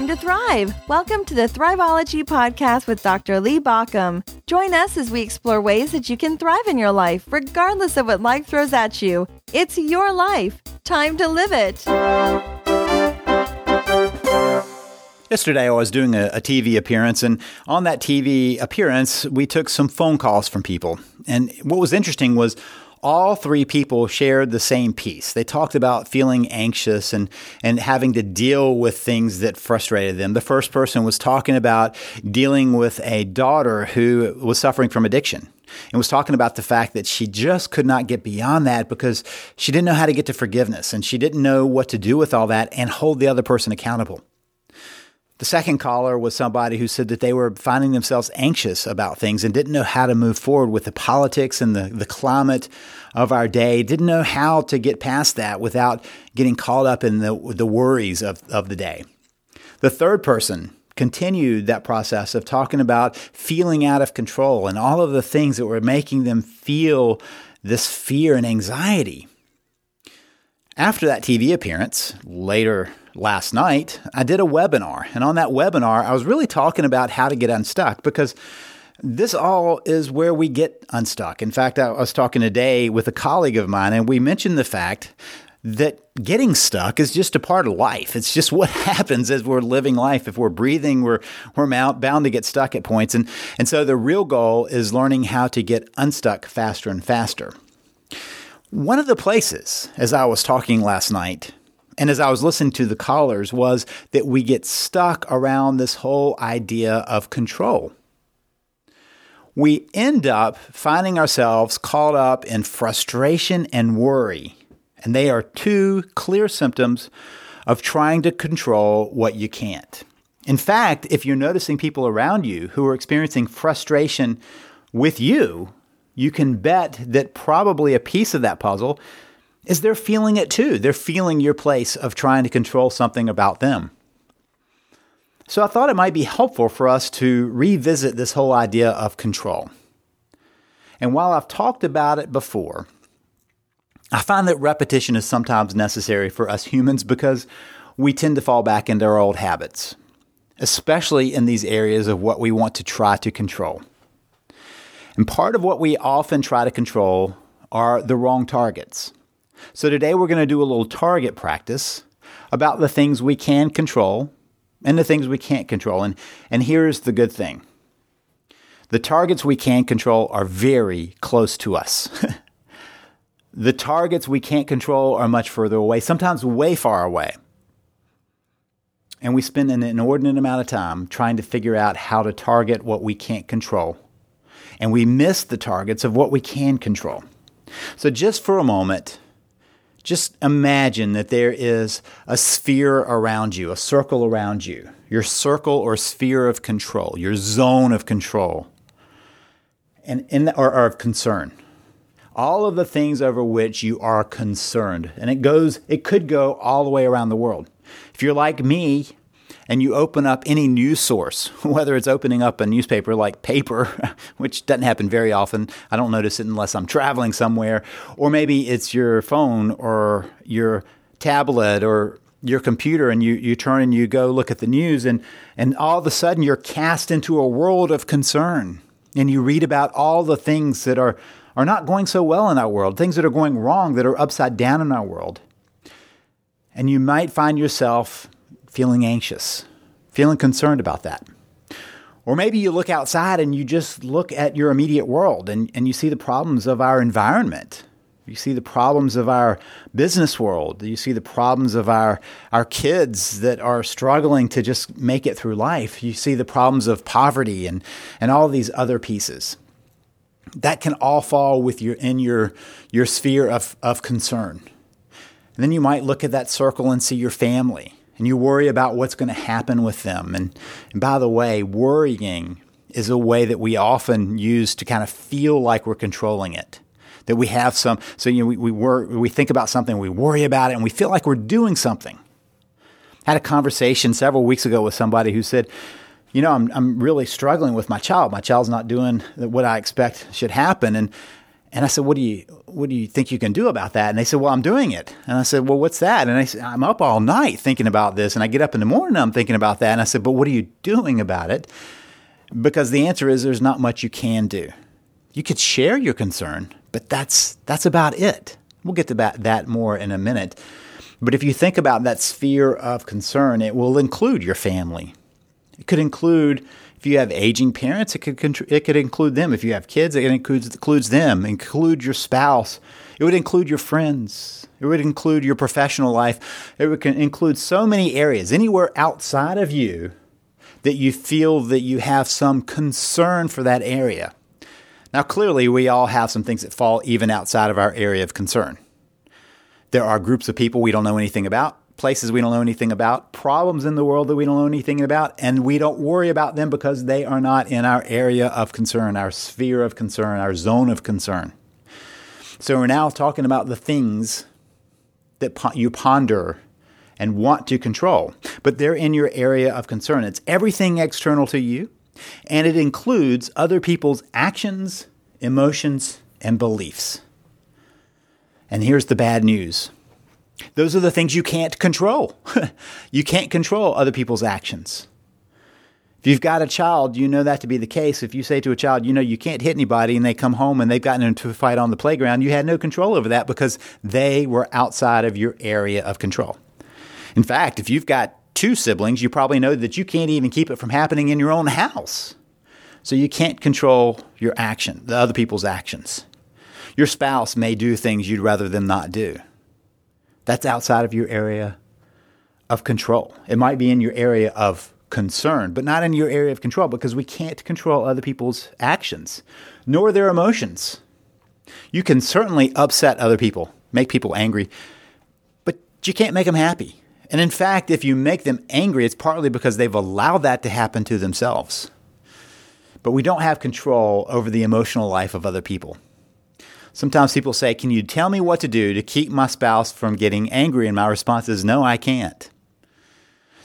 time to thrive. Welcome to the Thriveology Podcast with Dr. Lee Baucom. Join us as we explore ways that you can thrive in your life, regardless of what life throws at you. It's your life. Time to live it. Yesterday, I was doing a, a, TV appearance, and on that TV appearance, we took some phone calls from people. And what was interesting was all three people shared the same piece. They talked about feeling anxious and, and having to deal with things that frustrated them. The first person was talking about dealing with a daughter who was suffering from addiction and was talking about the fact that she just could not get beyond that because she didn't know how to get to forgiveness and she didn't know what to do with all that and hold the other person accountable. The second caller was somebody who said that they were finding themselves anxious about things and didn't know how to move forward with the politics and the, the climate of our day, didn't know how to get past that without getting caught up in the, the worries of, of the day. The third person continued that process of talking about feeling out of control and all of the things that were making them feel this fear and anxiety. After that TV appearance, later last night, I did a webinar. And on that webinar, I was really talking about how to get unstuck because this all is where we get unstuck. In fact, I was talking today with a colleague of mine, and we mentioned the fact that getting stuck is just a part of life. It's just what happens as we're living life. If we're breathing, we're we're bound to get stuck at points. And and so the real goal is learning how to get unstuck faster and faster. One of the places, as I was talking last night, and as I was listening to the callers, was that we get stuck around this whole idea of control. We end up finding ourselves caught up in frustration and worry. And they are two clear symptoms of trying to control what you can't. In fact, if you're noticing people around you who are experiencing frustration with you, you can bet that probably a piece of that puzzle is they're feeling it too. They're feeling your place of trying to control something about them. So I thought it might be helpful for us to revisit this whole idea of control. And while I've talked about it before, I find that repetition is sometimes necessary for us humans because we tend to fall back into our old habits, especially in these areas of what we want to try to control. And part of what we often try to control are the wrong targets. So today we're going to do a little target practice about the things we can control and the things we can't control. And, and here's the good thing the targets we can control are very close to us. the targets we can't control are much further away, sometimes way far away. And we spend an inordinate amount of time trying to figure out how to target what we can't control. And we miss the targets of what we can control. So, just for a moment, just imagine that there is a sphere around you, a circle around you, your circle or sphere of control, your zone of control, and in the, or, or of concern. All of the things over which you are concerned, and it goes, it could go all the way around the world. If you're like me, and you open up any news source, whether it's opening up a newspaper like paper, which doesn't happen very often, I don't notice it unless I'm traveling somewhere, or maybe it's your phone or your tablet or your computer and you, you turn and you go look at the news and, and all of a sudden you're cast into a world of concern and you read about all the things that are, are not going so well in our world, things that are going wrong, that are upside down in our world. And you might find yourself feeling anxious, feeling concerned about that. Or maybe you look outside and you just look at your immediate world and, and you see the problems of our environment. You see the problems of our business world. You see the problems of our, our kids that are struggling to just make it through life. You see the problems of poverty and, and all these other pieces. That can all fall with your, in your, your sphere of, of concern. And then you might look at that circle and see your family and you worry about what's going to happen with them. And, and by the way, worrying is a way that we often use to kind of feel like we're controlling it. That we have some, so you know, we, we, we think about something, we worry about it, and we feel like we're doing something. I had a conversation several weeks ago with somebody who said, you know, I'm, I'm really struggling with my child. My child's not doing what I expect should happen. And, And I said, "What do you what do you think you can do about that?" And they said, "Well, I'm doing it." And I said, "Well, what's that?" And I said, "I'm up all night thinking about this, and I get up in the morning, I'm thinking about that." And I said, "But what are you doing about it?" Because the answer is there's not much you can do. You could share your concern, but that's that's about it. We'll get to that, that more in a minute. But if you think about that sphere of concern, it will include your family. It could include if you have aging parents, it could it could include them. If you have kids, it includes includes them. Include your spouse. It would include your friends. It would include your professional life. It would include so many areas, anywhere outside of you, that you feel that you have some concern for that area. Now, clearly, we all have some things that fall even outside of our area of concern. There are groups of people we don't know anything about places we don't know anything about, problems in the world that we don't know anything about, and we don't worry about them because they are not in our area of concern, our sphere of concern, our zone of concern. So we're now talking about the things that you ponder and want to control, but they're in your area of concern. It's everything external to you, and it includes other people's actions, emotions, and beliefs. And here's the bad news those are the things you can't control. you can't control other people's actions. If you've got a child, you know that to be the case. If you say to a child, you know, you can't hit anybody and they come home and they've gotten into a fight on the playground, you had no control over that because they were outside of your area of control. In fact, if you've got two siblings, you probably know that you can't even keep it from happening in your own house. So you can't control your action, the other people's actions. Your spouse may do things you'd rather them not do. That's outside of your area of control. It might be in your area of concern, but not in your area of control because we can't control other people's actions nor their emotions. You can certainly upset other people, make people angry, but you can't make them happy. And in fact, if you make them angry, it's partly because they've allowed that to happen to themselves. But we don't have control over the emotional life of other people. Sometimes people say, Can you tell me what to do to keep my spouse from getting angry? And my response is, No, I can't.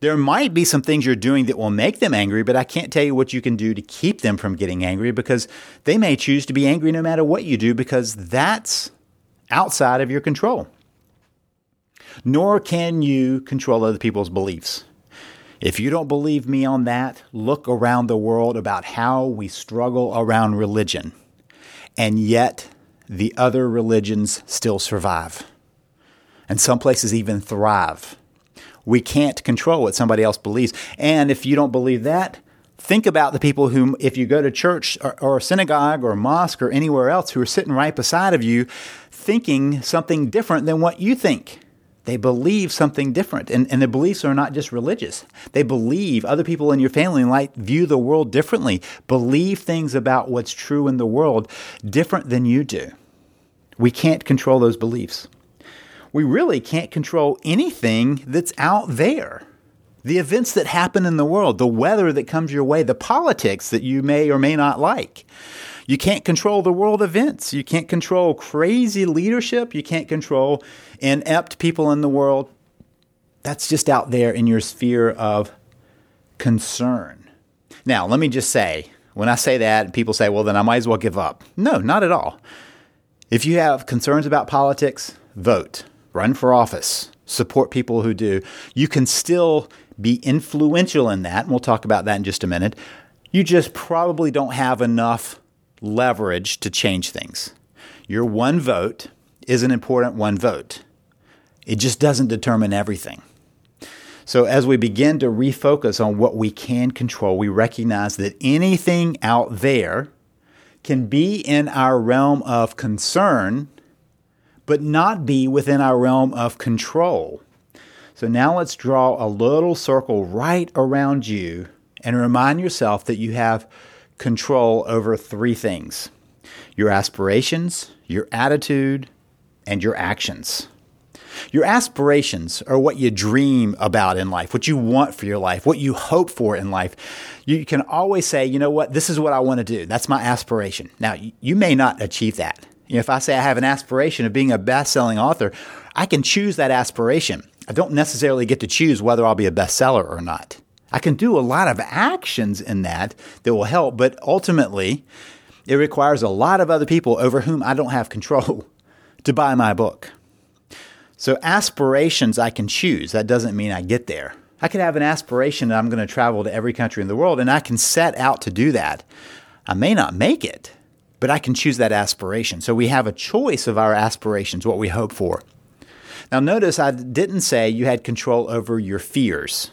There might be some things you're doing that will make them angry, but I can't tell you what you can do to keep them from getting angry because they may choose to be angry no matter what you do because that's outside of your control. Nor can you control other people's beliefs. If you don't believe me on that, look around the world about how we struggle around religion. And yet, the other religions still survive. And some places even thrive. We can't control what somebody else believes. And if you don't believe that, think about the people whom, if you go to church or, or, synagogue or mosque or anywhere else who are sitting right beside of you, thinking something different than what you think. They believe something different. And, and the beliefs are not just religious. They believe other people in your family might view the world differently, believe things about what's true in the world different than you do. We can't control those beliefs. We really can't control anything that's out there. The events that happen in the world, the weather that comes your way, the politics that you may or may not like. You can't control the world events. You can't control crazy leadership. You can't control inept people in the world. That's just out there in your sphere of concern. Now, let me just say when I say that, people say, well, then I might as well give up. No, not at all. If you have concerns about politics, vote, run for office, support people who do. You can still be influential in that, and we'll talk about that in just a minute. You just probably don't have enough leverage to change things. Your one vote is an important one vote. It just doesn't determine everything. So, as we begin to refocus on what we can control, we recognize that anything out there can be in our realm of concern, but not be within our realm of control. So, now let's draw a little circle right around you and remind yourself that you have control over three things your aspirations, your attitude, and your actions. Your aspirations are what you dream about in life, what you want for your life, what you hope for in life. You can always say, you know what, this is what I want to do. That's my aspiration. Now, you may not achieve that. You know, if I say I have an aspiration of being a best selling author, I can choose that aspiration. I don't necessarily get to choose whether I'll be a bestseller or not. I can do a lot of actions in that that will help, but ultimately, It requires a lot of other people over whom I don't have control to buy my book. So, aspirations I can choose. That doesn't mean I get there. I could have an aspiration that I'm going to travel to every country in the world, and I can set out to do that. I may not make it, but I can choose that aspiration. So, we have a choice of our aspirations, what we hope for. Now, notice I didn't say you had control over your fears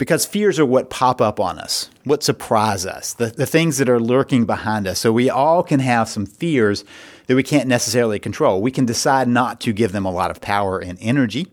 because fears are what pop up on us, what surprise us, the, the things that are lurking behind us. So we all can have some fears that we can't necessarily control. We can decide not to give them a lot of power and energy.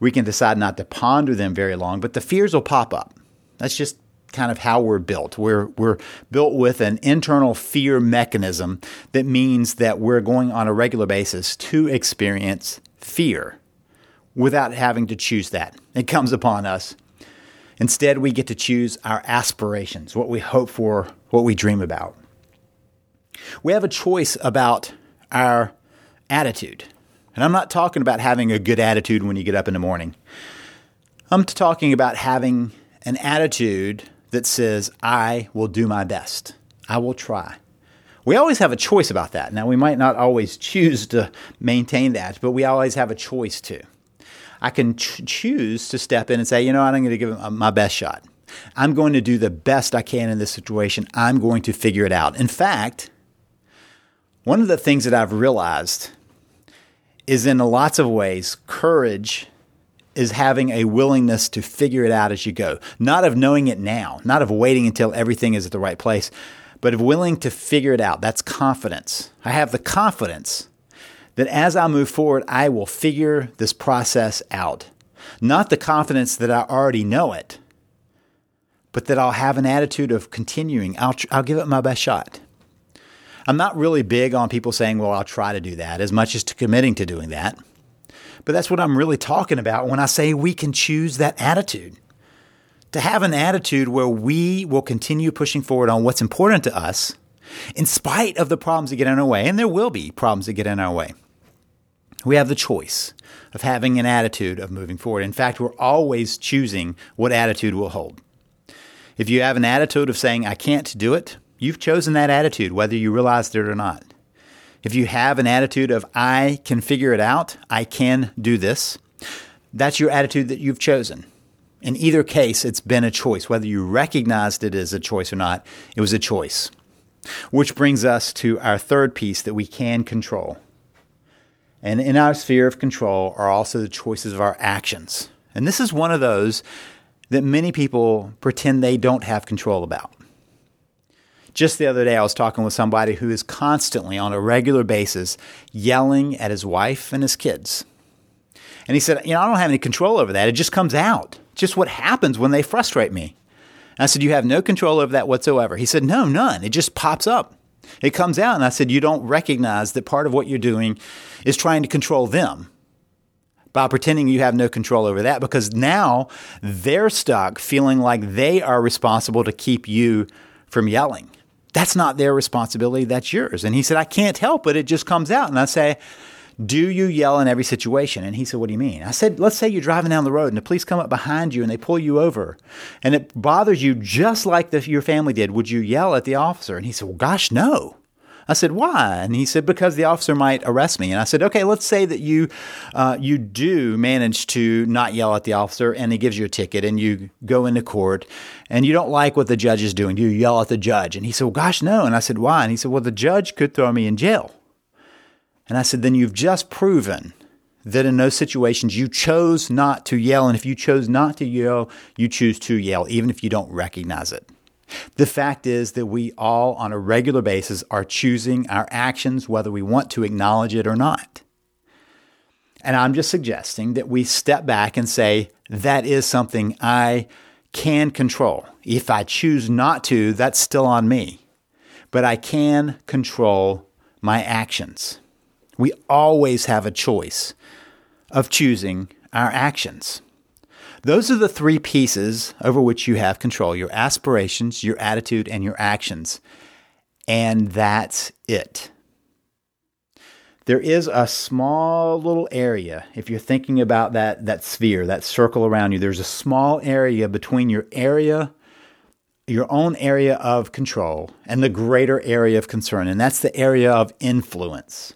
We can decide not to ponder them very long, but the fears will pop up. That's just kind of how we're built. We're, we're built with an internal fear mechanism that means that we're going on a regular basis to experience fear without having to choose that. It comes upon us Instead, we get to choose our aspirations, what we hope for, what we dream about. We have a choice about our attitude. And I'm not talking about having a good attitude when you get up in the morning. I'm talking about having an attitude that says, I will do my best. I will try. We always have a choice about that. Now, we might not always choose to maintain that, but we always have a choice to. I can ch- choose to step in and say, you know, what, I'm going to give it uh, my best shot. I'm going to do the best I can in this situation. I'm going to figure it out. In fact, one of the things that I've realized is in lots of ways, courage is having a willingness to figure it out as you go, not of knowing it now, not of waiting until everything is at the right place, but of willing to figure it out. That's confidence. I have the confidence that as I move forward, I will figure this process out. Not the confidence that I already know it, but that I'll have an attitude of continuing. I'll, I'll give it my best shot. I'm not really big on people saying, well, I'll try to do that as much as to committing to doing that. But that's what I'm really talking about when I say we can choose that attitude. To have an attitude where we will continue pushing forward on what's important to us in spite of the problems that get in our way. And there will be problems that get in our way. We have the choice of having an attitude of moving forward. In fact, we're always choosing what attitude we'll hold. If you have an attitude of saying, I can't do it, you've chosen that attitude, whether you realized it or not. If you have an attitude of, I can figure it out, I can do this, that's your attitude that you've chosen. In either case, it's been a choice. Whether you recognized it as a choice or not, it was a choice. Which brings us to our third piece that we can control and in our sphere of control are also the choices of our actions. And this is one of those that many people pretend they don't have control about. Just the other day, I was talking with somebody who is constantly, on a regular basis, yelling at his wife and his kids. And he said, You know, I don't have any control over that. It just comes out. Just what happens when they frustrate me. And I said, You have no control over that whatsoever. He said, No, none. It just pops up. It comes out, and I said, You don't recognize that part of what you're doing is trying to control them by pretending you have no control over that because now they're stuck feeling like they are responsible to keep you from yelling. That's not their responsibility, that's yours. And he said, I can't help it. It just comes out. And I say, do you yell in every situation? And he said, What do you mean? I said, Let's say you're driving down the road and the police come up behind you and they pull you over and it bothers you just like the, your family did. Would you yell at the officer? And he said, Well, gosh, no. I said, "Why?" And he said, "Because the officer might arrest me." And I said, "Okay, let's say that you uh, you do manage to not yell at the officer, and he gives you a ticket, and you go into court, and you don't like what the judge is doing. Do you yell at the judge?" And he said, "Well, gosh, no." And I said, "Why?" And he said, "Well, the judge could throw me in jail." And I said, then you've just proven that in those situations you chose not to yell. And if you chose not to yell, you choose to yell, even if you don't recognize it. The fact is that we all, on a regular basis, are choosing our actions whether we want to acknowledge it or not. And I'm just suggesting that we step back and say, that is something I can control. If I choose not to, that's still on me. But I can control my actions. We always have a choice of choosing our actions. Those are the three pieces over which you have control your aspirations, your attitude, and your actions. And that's it. There is a small little area, if you're thinking about that, that sphere, that circle around you, there's a small area between your area your own area of control and the greater area of concern, and that's the area of influence.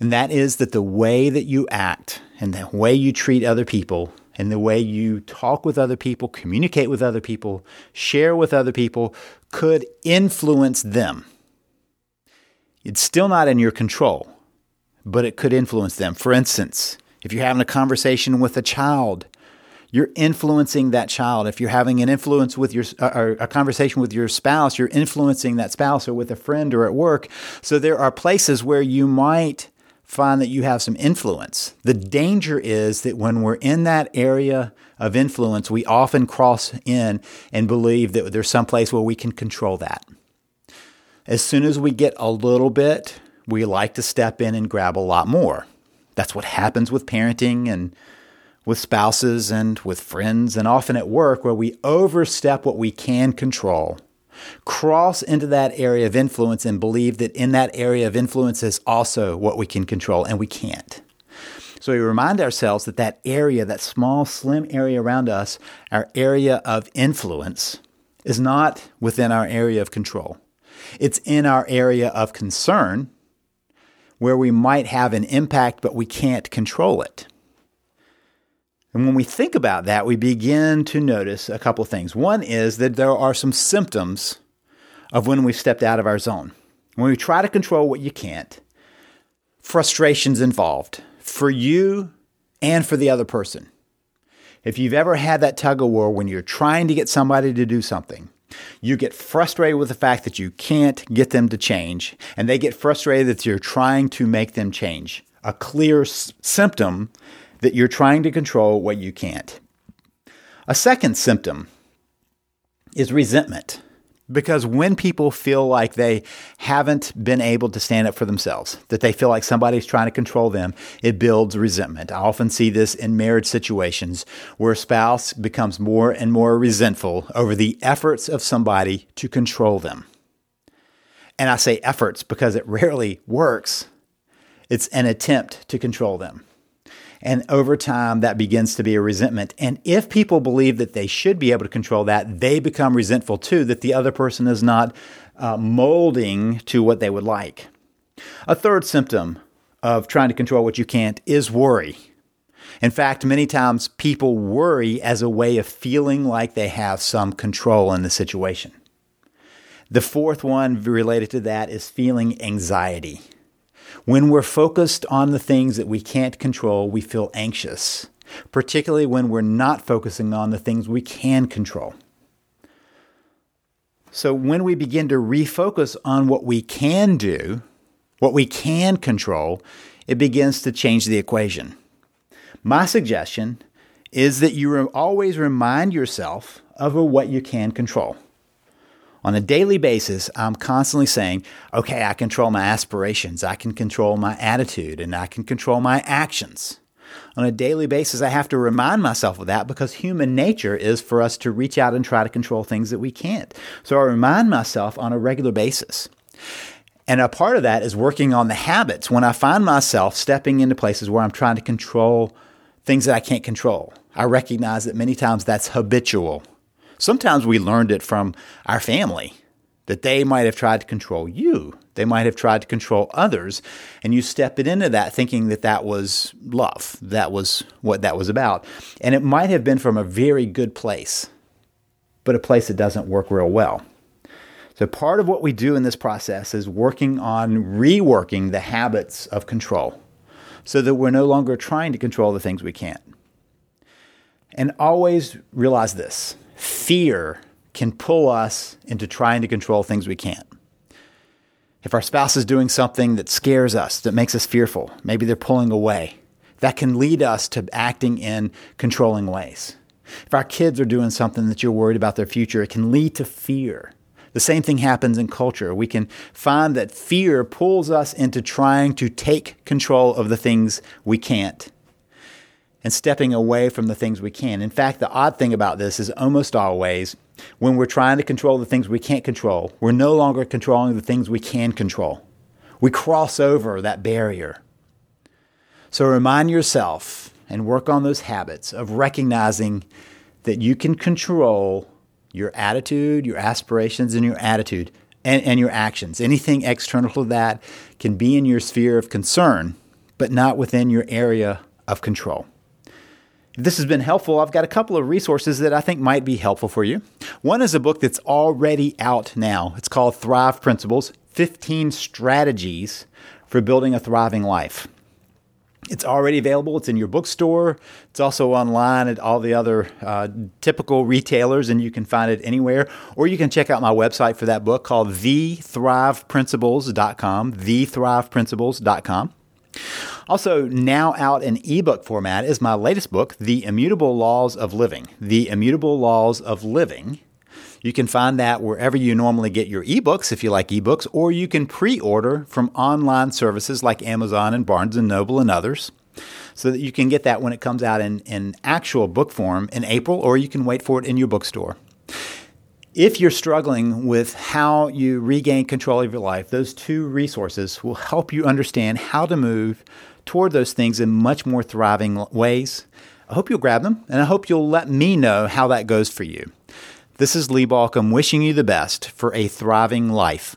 And that is that the way that you act and the way you treat other people and the way you talk with other people, communicate with other people, share with other people could influence them. It's still not in your control, but it could influence them. For instance, if you're having a conversation with a child, you're influencing that child. If you're having an influence with your uh, or a conversation with your spouse, you're influencing that spouse or with a friend or at work. So there are places where you might find that you have some influence. The danger is that when we're in that area of influence, we often cross in and believe that there's some place where we can control that. As soon as we get a little bit, we like to step in and grab a lot more. That's what happens with parenting and with spouses and with friends and often at work where we overstep what we can control cross into that area of influence and believe that in that area of influence is also what we can control, and we can't. So we remind ourselves that that area, that small, slim area around us, our area of influence, is not within our area of control. It's in our area of concern where we might have an impact, but we can't control it. And when we think about that, we begin to notice a couple things. One is that there are some symptoms of when we've stepped out of our zone. When we try to control what you can't, frustrations involved for you and for the other person. If you've ever had that tug of war when you're trying to get somebody to do something, you get frustrated with the fact that you can't get them to change, and they get frustrated that you're trying to make them change. A clear s- symptom that you're trying to control what you can't. A second symptom is resentment. Because when people feel like they haven't been able to stand up for themselves, that they feel like somebody's trying to control them, it builds resentment. I often see this in marriage situations where a spouse becomes more and more resentful over the efforts of somebody to control them. And I say efforts because it rarely works. It's an attempt to control them. And over time, that begins to be a resentment. And if people believe that they should be able to control that, they become resentful too, that the other person is not uh, molding to what they would like. A third symptom of trying to control what you can't is worry. In fact, many times people worry as a way of feeling like they have some control in the situation. The fourth one related to that is feeling anxiety. When we're focused on the things that we can't control, we feel anxious, particularly when we're not focusing on the things we can control. So, when we begin to refocus on what we can do, what we can control, it begins to change the equation. My suggestion is that you always remind yourself of what you can control. On a daily basis, I'm constantly saying, okay, I control my aspirations, I can control my attitude, and I can control my actions. On a daily basis, I have to remind myself of that because human nature is for us to reach out and try to control things that we can't. So I remind myself on a regular basis. And a part of that is working on the habits when I find myself stepping into places where I'm trying to control things that I can't control. I recognize that many times that's habitual. Sometimes we learned it from our family that they might have tried to control you. They might have tried to control others. And you step it into that thinking that that was love. That was what that was about. And it might have been from a very good place, but a place that doesn't work real well. So, part of what we do in this process is working on reworking the habits of control so that we're no longer trying to control the things we can't. And always realize this fear can pull us into trying to control things we can't. If our spouse is doing something that scares us, that makes us fearful, maybe they're pulling away, that can lead us to acting in controlling ways. If our kids are doing something that you're worried about their future, it can lead to fear. The same thing happens in culture. We can find that fear pulls us into trying to take control of the things we can't and stepping away from the things we can. In fact, the odd thing about this is almost always when we're trying to control the things we can't control, we're no longer controlling the things we can control. We cross over that barrier. So remind yourself and work on those habits of recognizing that you can control your attitude, your aspirations, and your attitude and, and your actions. Anything external to that can be in your sphere of concern, but not within your area of control. This has been helpful, I've got a couple of resources that I think might be helpful for you. One is a book that's already out now. It's called Thrive Principles 15 Strategies for Building a Thriving Life. It's already available. It's in your bookstore. It's also online at all the other uh, typical retailers, and you can find it anywhere. Or you can check out my website for that book called thethriveprinciples.com. Thethriveprinciples.com. Also, now out in ebook format is my latest book, The Immutable Laws of Living. The Immutable Laws of Living. You can find that wherever you normally get your ebooks if you like ebooks, or you can pre-order from online services like Amazon and Barnes and Noble and others. So that you can get that when it comes out in, in actual book form in April, or you can wait for it in your bookstore. If you're struggling with how you regain control of your life, those two resources will help you understand how to move toward those things in much more thriving ways. I hope you'll grab them, and I hope you'll let me know how that goes for you. This is Lee Baucom wishing you the best for a thriving life.